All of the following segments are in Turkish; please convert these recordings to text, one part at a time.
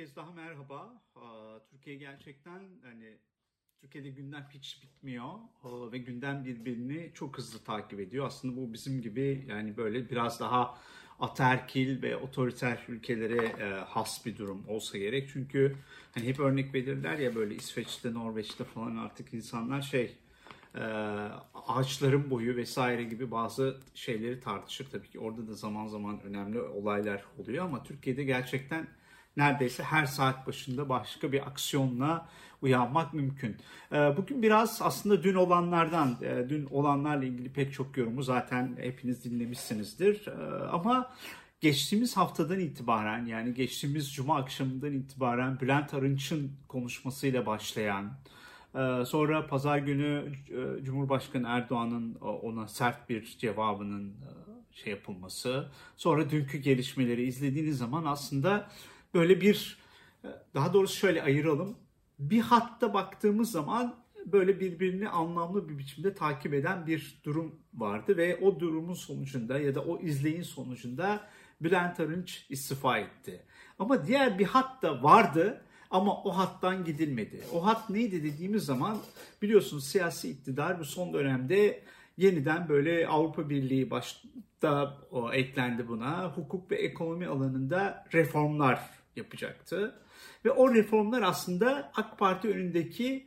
kez daha merhaba. Türkiye gerçekten hani Türkiye'de gündem hiç bitmiyor ve gündem birbirini çok hızlı takip ediyor. Aslında bu bizim gibi yani böyle biraz daha aterkil ve otoriter ülkelere e, has bir durum olsa gerek. Çünkü hani hep örnek verirler ya böyle İsveç'te, Norveç'te falan artık insanlar şey e, ağaçların boyu vesaire gibi bazı şeyleri tartışır. Tabii ki orada da zaman zaman önemli olaylar oluyor ama Türkiye'de gerçekten neredeyse her saat başında başka bir aksiyonla uyanmak mümkün. Ee, bugün biraz aslında dün olanlardan, e, dün olanlarla ilgili pek çok yorumu zaten hepiniz dinlemişsinizdir. Ee, ama geçtiğimiz haftadan itibaren yani geçtiğimiz cuma akşamından itibaren Bülent Arınç'ın konuşmasıyla başlayan, e, sonra pazar günü e, Cumhurbaşkanı Erdoğan'ın ona sert bir cevabının şey yapılması, sonra dünkü gelişmeleri izlediğiniz zaman aslında böyle bir daha doğrusu şöyle ayıralım. Bir hatta baktığımız zaman böyle birbirini anlamlı bir biçimde takip eden bir durum vardı ve o durumun sonucunda ya da o izleyin sonucunda Bülent Arınç istifa etti. Ama diğer bir hat da vardı ama o hattan gidilmedi. O hat neydi dediğimiz zaman biliyorsunuz siyasi iktidar bu son dönemde yeniden böyle Avrupa Birliği başta o eklendi buna. Hukuk ve ekonomi alanında reformlar yapacaktı. Ve o reformlar aslında AK Parti önündeki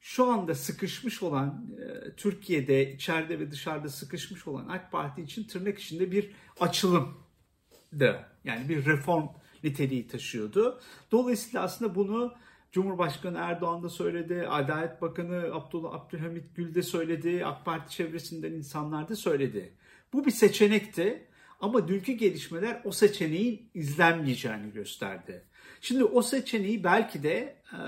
şu anda sıkışmış olan e, Türkiye'de içeride ve dışarıda sıkışmış olan AK Parti için tırnak içinde bir açılımdı. Yani bir reform niteliği taşıyordu. Dolayısıyla aslında bunu Cumhurbaşkanı Erdoğan da söyledi, Adalet Bakanı Abdullah Abdülhamit Gül de söyledi, AK Parti çevresinden insanlar da söyledi. Bu bir seçenekti ama dünkü gelişmeler o seçeneğin izlenmeyeceğini gösterdi. Şimdi o seçeneği belki de e,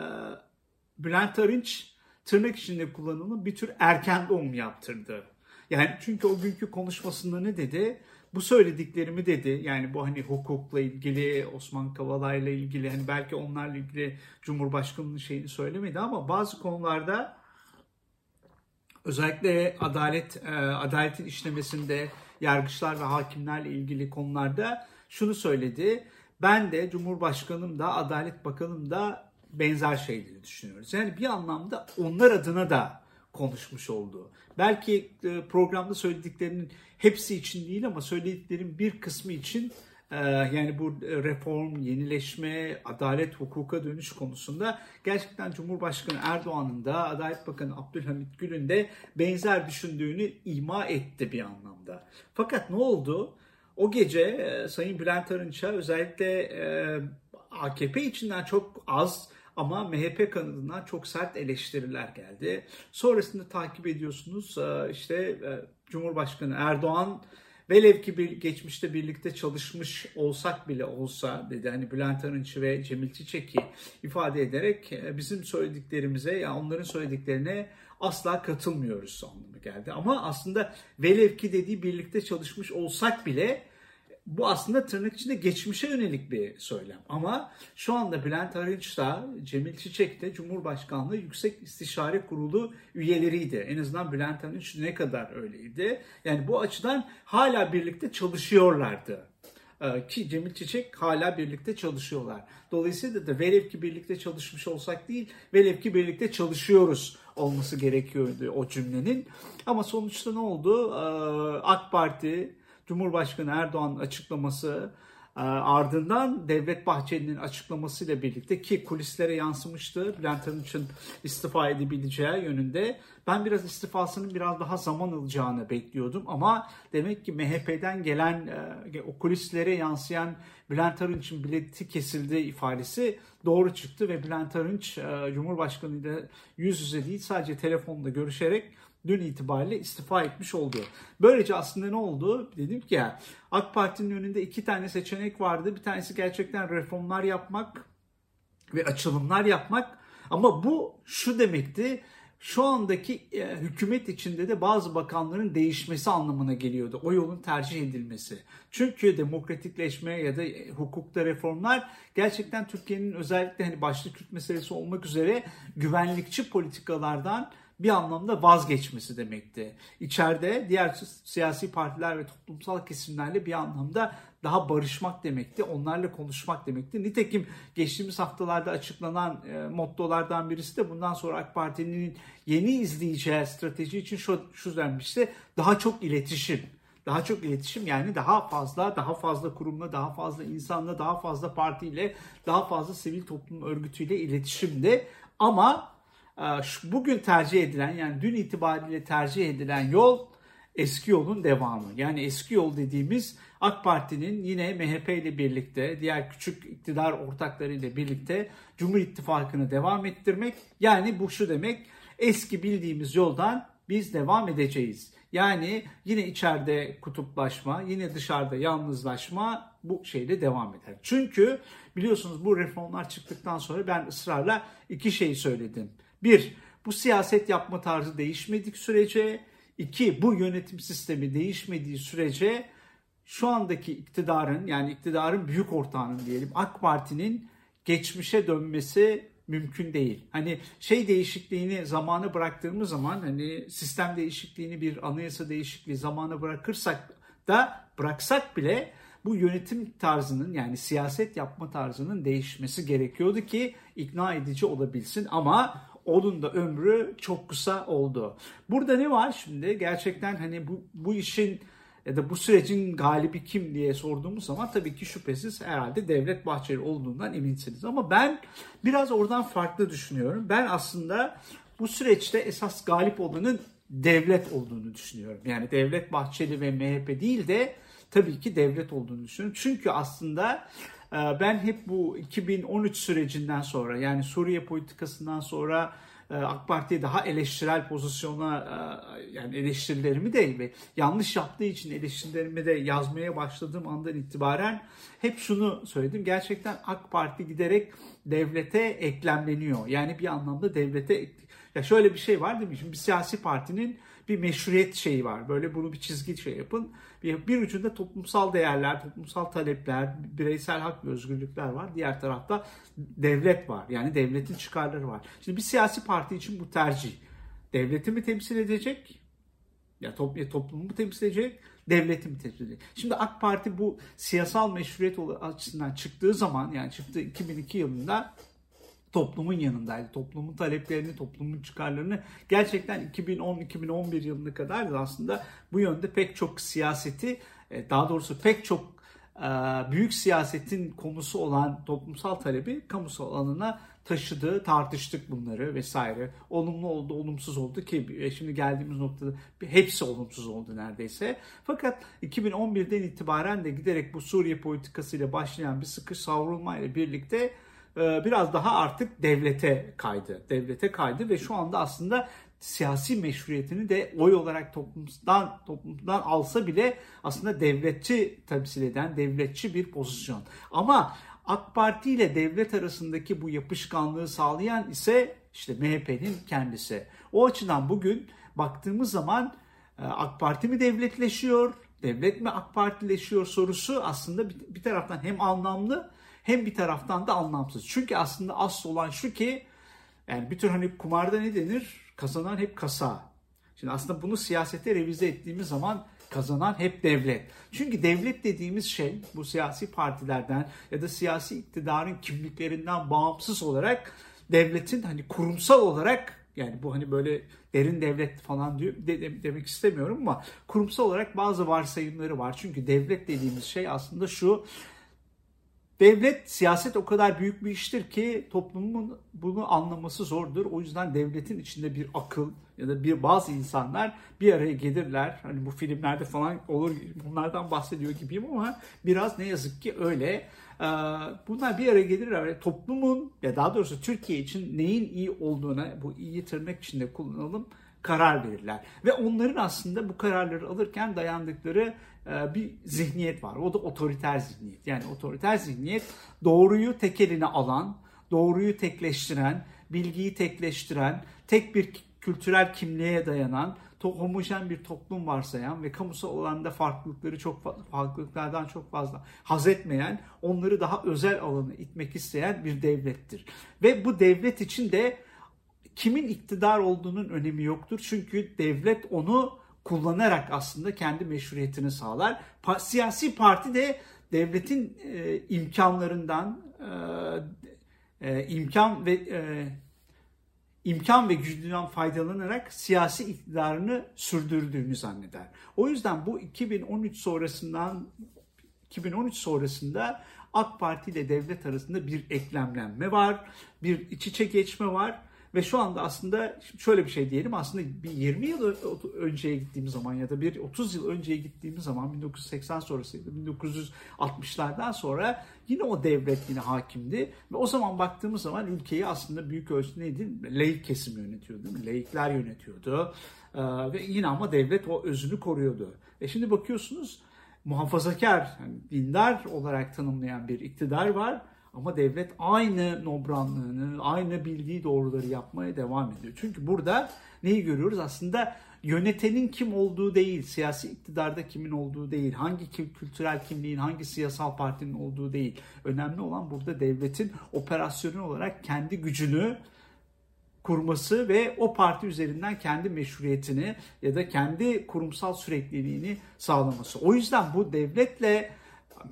Bülent Arınç tırnak içinde kullanılan bir tür erken doğum yaptırdı. Yani çünkü o günkü konuşmasında ne dedi? Bu söylediklerimi dedi. Yani bu hani hukukla ilgili, Osman Kavala'yla ilgili hani belki onlarla ilgili Cumhurbaşkanı'nın şeyini söylemedi ama bazı konularda özellikle adalet e, adaletin işlemesinde yargıçlar ve hakimlerle ilgili konularda şunu söyledi. Ben de Cumhurbaşkanım da Adalet Bakanım da benzer şeyleri düşünüyoruz. Yani bir anlamda onlar adına da konuşmuş oldu. Belki e, programda söylediklerinin hepsi için değil ama söylediklerin bir kısmı için yani bu reform, yenileşme, adalet, hukuka dönüş konusunda gerçekten Cumhurbaşkanı Erdoğan'ın da Adalet Bakanı Abdülhamit Gül'ün de benzer düşündüğünü ima etti bir anlamda. Fakat ne oldu? O gece e, Sayın Bülent Arınç'a özellikle e, AKP içinden çok az ama MHP kanadından çok sert eleştiriler geldi. Sonrasında takip ediyorsunuz e, işte Cumhurbaşkanı Erdoğan velev ki bir, geçmişte birlikte çalışmış olsak bile olsa dedi hani Bülent Arınç ve Cemil Çiçek'i ifade ederek bizim söylediklerimize ya onların söylediklerine asla katılmıyoruz anlamı geldi. Ama aslında velev ki dediği birlikte çalışmış olsak bile bu aslında tırnak içinde geçmişe yönelik bir söylem. Ama şu anda Bülent Arınç da Cemil Çiçek de Cumhurbaşkanlığı Yüksek İstişare Kurulu üyeleriydi. En azından Bülent Arınç ne kadar öyleydi. Yani bu açıdan hala birlikte çalışıyorlardı. Ee, ki Cemil Çiçek hala birlikte çalışıyorlar. Dolayısıyla da velev ki birlikte çalışmış olsak değil, velev ki birlikte çalışıyoruz olması gerekiyordu o cümlenin. Ama sonuçta ne oldu? Ee, AK Parti, Cumhurbaşkanı Erdoğan'ın açıklaması e, ardından Devlet Bahçeli'nin açıklamasıyla birlikte ki kulislere yansımıştı Bülent Arınç'ın istifa edebileceği yönünde. Ben biraz istifasının biraz daha zaman alacağını bekliyordum ama demek ki MHP'den gelen e, o kulislere yansıyan Bülent Arınç'ın bileti kesildi ifadesi doğru çıktı ve Bülent Arınç e, Cumhurbaşkanı ile yüz yüze değil sadece telefonda görüşerek dün itibariyle istifa etmiş oldu. Böylece aslında ne oldu? Dedim ki ya AK Parti'nin önünde iki tane seçenek vardı. Bir tanesi gerçekten reformlar yapmak ve açılımlar yapmak. Ama bu şu demekti şu andaki e, hükümet içinde de bazı bakanların değişmesi anlamına geliyordu. O yolun tercih edilmesi. Çünkü demokratikleşme ya da e, hukukta reformlar gerçekten Türkiye'nin özellikle hani başta Kürt meselesi olmak üzere güvenlikçi politikalardan bir anlamda vazgeçmesi demekti. İçeride diğer siyasi partiler ve toplumsal kesimlerle bir anlamda daha barışmak demekti. Onlarla konuşmak demekti. Nitekim geçtiğimiz haftalarda açıklanan e, mottolardan birisi de bundan sonra AK Parti'nin yeni izleyeceği strateji için şu, şu denmişti. Daha çok iletişim. Daha çok iletişim yani daha fazla, daha fazla kurumla, daha fazla insanla, daha fazla partiyle, daha fazla sivil toplum örgütüyle iletişimde. Ama bugün tercih edilen yani dün itibariyle tercih edilen yol eski yolun devamı. Yani eski yol dediğimiz AK Parti'nin yine MHP ile birlikte diğer küçük iktidar ortakları ile birlikte Cumhur İttifakı'nı devam ettirmek. Yani bu şu demek eski bildiğimiz yoldan biz devam edeceğiz. Yani yine içeride kutuplaşma, yine dışarıda yalnızlaşma bu şeyle devam eder. Çünkü biliyorsunuz bu reformlar çıktıktan sonra ben ısrarla iki şey söyledim. Bir, bu siyaset yapma tarzı değişmedik sürece, iki, bu yönetim sistemi değişmediği sürece şu andaki iktidarın yani iktidarın büyük ortağının diyelim AK Parti'nin geçmişe dönmesi mümkün değil. Hani şey değişikliğini zamanı bıraktığımız zaman hani sistem değişikliğini bir anayasa değişikliği zamanı bırakırsak da bıraksak bile bu yönetim tarzının yani siyaset yapma tarzının değişmesi gerekiyordu ki ikna edici olabilsin ama onun da ömrü çok kısa oldu. Burada ne var şimdi? Gerçekten hani bu, bu işin ya da bu sürecin galibi kim diye sorduğumuz zaman tabii ki şüphesiz herhalde Devlet Bahçeli olduğundan eminsiniz. Ama ben biraz oradan farklı düşünüyorum. Ben aslında bu süreçte esas galip olanın devlet olduğunu düşünüyorum. Yani Devlet Bahçeli ve MHP değil de tabii ki devlet olduğunu düşünüyorum. Çünkü aslında ben hep bu 2013 sürecinden sonra yani Suriye politikasından sonra e, AK Parti'ye daha eleştirel pozisyona e, yani eleştirilerimi de ve yanlış yaptığı için eleştirilerimi de yazmaya başladığım andan itibaren hep şunu söyledim. Gerçekten AK Parti giderek devlete eklemleniyor. Yani bir anlamda devlete ya şöyle bir şey var değil mi? Şimdi bir siyasi partinin bir meşruiyet şeyi var. Böyle bunu bir çizgi şey yapın. Bir, bir ucunda toplumsal değerler, toplumsal talepler, bireysel hak ve özgürlükler var. Diğer tarafta devlet var. Yani devletin çıkarları var. Şimdi bir siyasi parti için bu tercih. Devleti mi temsil edecek? Ya toplumu mu temsil edecek? Devleti mi temsil edecek? Şimdi AK Parti bu siyasal meşruiyet açısından çıktığı zaman yani çıktığı 2002 yılında toplumun yanındaydı. Toplumun taleplerini, toplumun çıkarlarını gerçekten 2010-2011 yılına kadar da aslında bu yönde pek çok siyaseti, e, daha doğrusu pek çok e, büyük siyasetin konusu olan toplumsal talebi kamusal alanına taşıdığı tartıştık bunları vesaire. Olumlu oldu, olumsuz oldu ki e, şimdi geldiğimiz noktada hepsi olumsuz oldu neredeyse. Fakat 2011'den itibaren de giderek bu Suriye politikasıyla başlayan bir sıkı savrulma ile birlikte biraz daha artık devlete kaydı. Devlete kaydı ve şu anda aslında siyasi meşruiyetini de oy olarak toplumdan toplumdan alsa bile aslında devletçi temsil eden devletçi bir pozisyon. Ama AK Parti ile devlet arasındaki bu yapışkanlığı sağlayan ise işte MHP'nin kendisi. O açıdan bugün baktığımız zaman e, AK Parti mi devletleşiyor, devlet mi AK Partileşiyor sorusu aslında bir taraftan hem anlamlı hem bir taraftan da anlamsız. Çünkü aslında asıl olan şu ki yani bir tür hani kumarda ne denir? Kazanan hep kasa. Şimdi aslında bunu siyasete revize ettiğimiz zaman kazanan hep devlet. Çünkü devlet dediğimiz şey bu siyasi partilerden ya da siyasi iktidarın kimliklerinden bağımsız olarak devletin hani kurumsal olarak yani bu hani böyle derin devlet falan diyor de, demek istemiyorum ama kurumsal olarak bazı varsayımları var. Çünkü devlet dediğimiz şey aslında şu Devlet, siyaset o kadar büyük bir iştir ki toplumun bunu anlaması zordur. O yüzden devletin içinde bir akıl ya da bir bazı insanlar bir araya gelirler. Hani bu filmlerde falan olur bunlardan bahsediyor gibiyim ama biraz ne yazık ki öyle. Ee, bunlar bir araya gelirler toplumun ya daha doğrusu Türkiye için neyin iyi olduğuna bu iyi tırnak içinde kullanalım karar verirler. Ve onların aslında bu kararları alırken dayandıkları bir zihniyet var. O da otoriter zihniyet. Yani otoriter zihniyet doğruyu tek eline alan, doğruyu tekleştiren, bilgiyi tekleştiren, tek bir kültürel kimliğe dayanan, homojen bir toplum varsayan ve kamusal alanda farklılıkları çok farklılıklardan çok fazla haz etmeyen, onları daha özel alana itmek isteyen bir devlettir. Ve bu devlet için de kimin iktidar olduğunun önemi yoktur. Çünkü devlet onu kullanarak aslında kendi meşruiyetini sağlar. Pa- siyasi parti de devletin e, imkanlarından e, e, imkan ve e, imkan ve gücünden faydalanarak siyasi iktidarını sürdürdüğünü zanneder. O yüzden bu 2013 sonrasından 2013 sonrasında AK Parti ile devlet arasında bir eklemlenme var, bir iç içe geçme var ve şu anda aslında şöyle bir şey diyelim aslında bir 20 yıl önceye gittiğimiz zaman ya da bir 30 yıl önceye gittiğimiz zaman 1980 sonrasıydı 1960'lardan sonra yine o devlet yine hakimdi ve o zaman baktığımız zaman ülkeyi aslında büyük ölçüde neydi? Laik kesim yönetiyordu değil mi? Laikler yönetiyordu ee, ve yine ama devlet o özünü koruyordu. E şimdi bakıyorsunuz muhafazakar, yani dindar olarak tanımlayan bir iktidar var ama devlet aynı nobranlığını, aynı bildiği doğruları yapmaya devam ediyor. Çünkü burada neyi görüyoruz? Aslında yönetenin kim olduğu değil, siyasi iktidarda kimin olduğu değil, hangi kültürel kimliğin, hangi siyasal partinin olduğu değil. Önemli olan burada devletin operasyonel olarak kendi gücünü kurması ve o parti üzerinden kendi meşruiyetini ya da kendi kurumsal sürekliliğini sağlaması. O yüzden bu devletle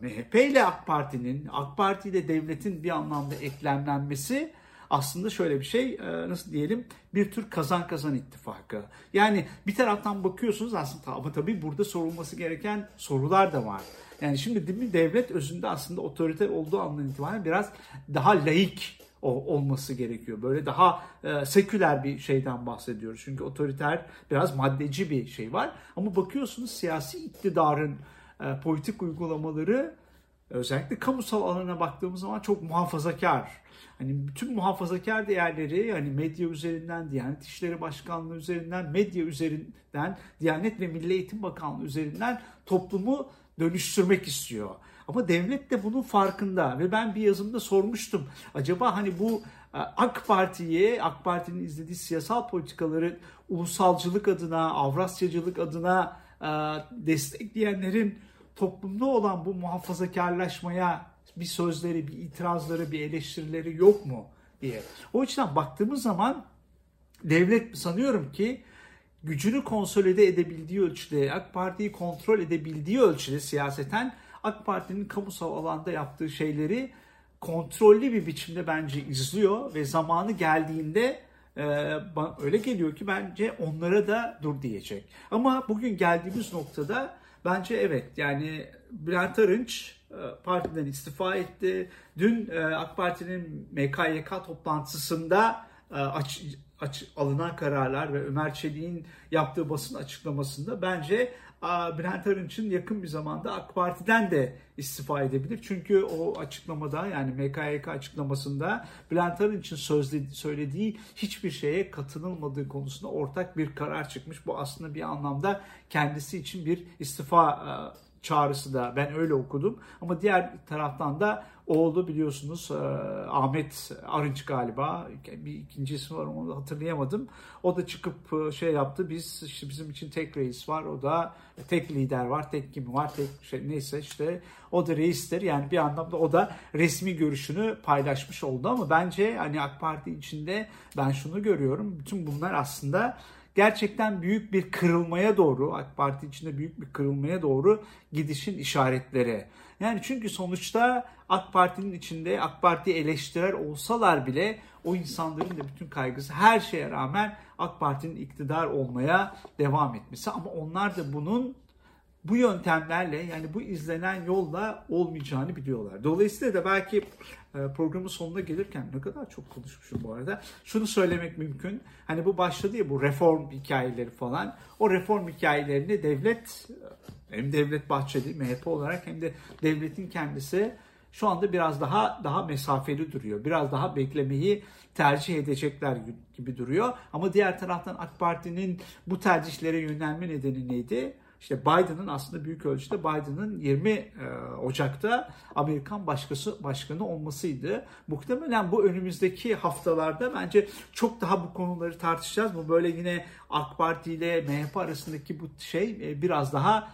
MHP ile AK Parti'nin, AK Parti ile devletin bir anlamda eklemlenmesi aslında şöyle bir şey e, nasıl diyelim bir tür kazan kazan ittifakı. Yani bir taraftan bakıyorsunuz aslında ama tabii burada sorulması gereken sorular da var. Yani şimdi değil devlet özünde aslında otoriter olduğu andan itibaren biraz daha laik olması gerekiyor. Böyle daha e, seküler bir şeyden bahsediyoruz. Çünkü otoriter biraz maddeci bir şey var. Ama bakıyorsunuz siyasi iktidarın e, politik uygulamaları özellikle kamusal alana baktığımız zaman çok muhafazakar. Hani bütün muhafazakar değerleri hani medya üzerinden, Diyanet İşleri Başkanlığı üzerinden, medya üzerinden, Diyanet ve Milli Eğitim Bakanlığı üzerinden toplumu dönüştürmek istiyor. Ama devlet de bunun farkında ve ben bir yazımda sormuştum. Acaba hani bu e, AK Parti'ye, AK Parti'nin izlediği siyasal politikaları ulusalcılık adına, Avrasyacılık adına e, destekleyenlerin toplumda olan bu muhafazakarlaşmaya bir sözleri, bir itirazları, bir eleştirileri yok mu diye. O açıdan baktığımız zaman devlet sanıyorum ki gücünü konsolide edebildiği ölçüde, AK Parti'yi kontrol edebildiği ölçüde siyaseten AK Parti'nin kamusal alanda yaptığı şeyleri kontrollü bir biçimde bence izliyor ve zamanı geldiğinde e, öyle geliyor ki bence onlara da dur diyecek. Ama bugün geldiğimiz noktada bence evet yani Bülent Arınç e, partiden istifa etti. Dün e, AK Parti'nin MKYK toplantısında e, aç, aç, alınan kararlar ve Ömer Çelik'in yaptığı basın açıklamasında bence Bülent Arınç'ın yakın bir zamanda AK Parti'den de istifa edebilir. Çünkü o açıklamada yani MKYK açıklamasında Bülent Arınç'ın söylediği hiçbir şeye katılılmadığı konusunda ortak bir karar çıkmış. Bu aslında bir anlamda kendisi için bir istifa çağrısı da ben öyle okudum. Ama diğer taraftan da oğlu biliyorsunuz e, Ahmet Arınç galiba bir ikinci isim var onu hatırlayamadım. O da çıkıp e, şey yaptı. Biz işte bizim için tek reis var. O da tek lider var. Tek kim var. Tek şey neyse işte o da reistir. Yani bir anlamda o da resmi görüşünü paylaşmış oldu ama bence hani AK Parti içinde ben şunu görüyorum. Bütün bunlar aslında gerçekten büyük bir kırılmaya doğru, AK Parti içinde büyük bir kırılmaya doğru gidişin işaretleri. Yani çünkü sonuçta AK Parti'nin içinde AK Parti eleştirer olsalar bile o insanların da bütün kaygısı her şeye rağmen AK Parti'nin iktidar olmaya devam etmesi. Ama onlar da bunun bu yöntemlerle yani bu izlenen yolla olmayacağını biliyorlar. Dolayısıyla da belki e, programın sonuna gelirken ne kadar çok konuşmuşum bu arada. Şunu söylemek mümkün. Hani bu başladı ya bu reform hikayeleri falan. O reform hikayelerini devlet hem Devlet Bahçeli MHP olarak hem de devletin kendisi şu anda biraz daha daha mesafeli duruyor. Biraz daha beklemeyi tercih edecekler gibi duruyor. Ama diğer taraftan AK Parti'nin bu tercihlere yönelme nedeni neydi? İşte Biden'ın aslında büyük ölçüde Biden'ın 20 e, Ocak'ta Amerikan başkası başkanı olmasıydı. Muhtemelen bu önümüzdeki haftalarda bence çok daha bu konuları tartışacağız. Bu böyle yine AK Parti ile MHP arasındaki bu şey e, biraz daha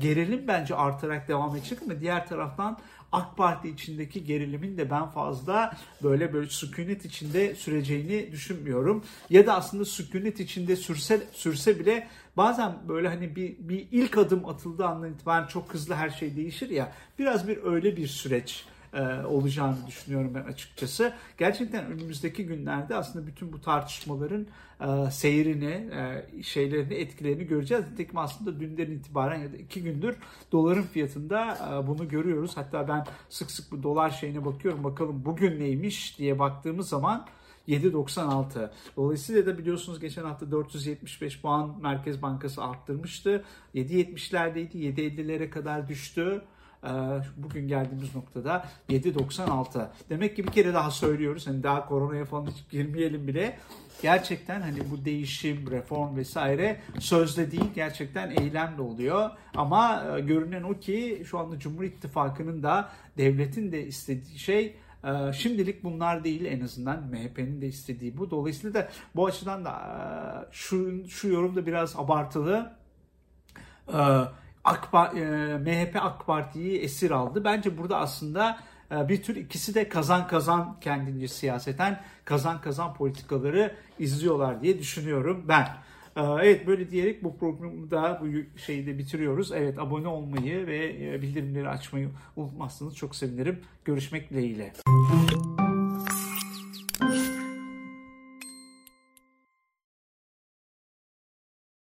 gerilim bence artarak devam edecek ama diğer taraftan AK Parti içindeki gerilimin de ben fazla böyle böyle sükunet içinde süreceğini düşünmüyorum. Ya da aslında sükunet içinde sürse sürse bile bazen böyle hani bir, bir ilk adım atıldığı andan itibaren çok hızlı her şey değişir ya. Biraz bir öyle bir süreç e, olacağını düşünüyorum ben açıkçası. Gerçekten önümüzdeki günlerde aslında bütün bu tartışmaların e, seyrini, e, şeylerini, etkilerini göreceğiz. Nitekim aslında dünden itibaren ya da iki gündür doların fiyatında bunu görüyoruz. Hatta ben sık sık bu dolar şeyine bakıyorum. Bakalım bugün neymiş diye baktığımız zaman 7.96. Dolayısıyla da biliyorsunuz geçen hafta 475 puan Merkez Bankası arttırmıştı. 7.70'lerdeydi. 7.50'lere kadar düştü. Ee, bugün geldiğimiz noktada 7.96. Demek ki bir kere daha söylüyoruz. Hani daha koronaya falan hiç girmeyelim bile. Gerçekten hani bu değişim, reform vesaire sözde değil gerçekten eylemle oluyor. Ama e, görünen o ki şu anda Cumhur İttifakı'nın da devletin de istediği şey e, Şimdilik bunlar değil en azından MHP'nin de istediği bu. Dolayısıyla da bu açıdan da e, şu, şu yorum da biraz abartılı. AK, MHP AK Parti'yi esir aldı. Bence burada aslında e, bir tür ikisi de kazan kazan kendince siyaseten kazan kazan politikaları izliyorlar diye düşünüyorum ben. E, evet böyle diyerek bu programı da bu şeyi de bitiriyoruz. Evet abone olmayı ve e, bildirimleri açmayı unutmazsanız çok sevinirim. Görüşmek dileğiyle.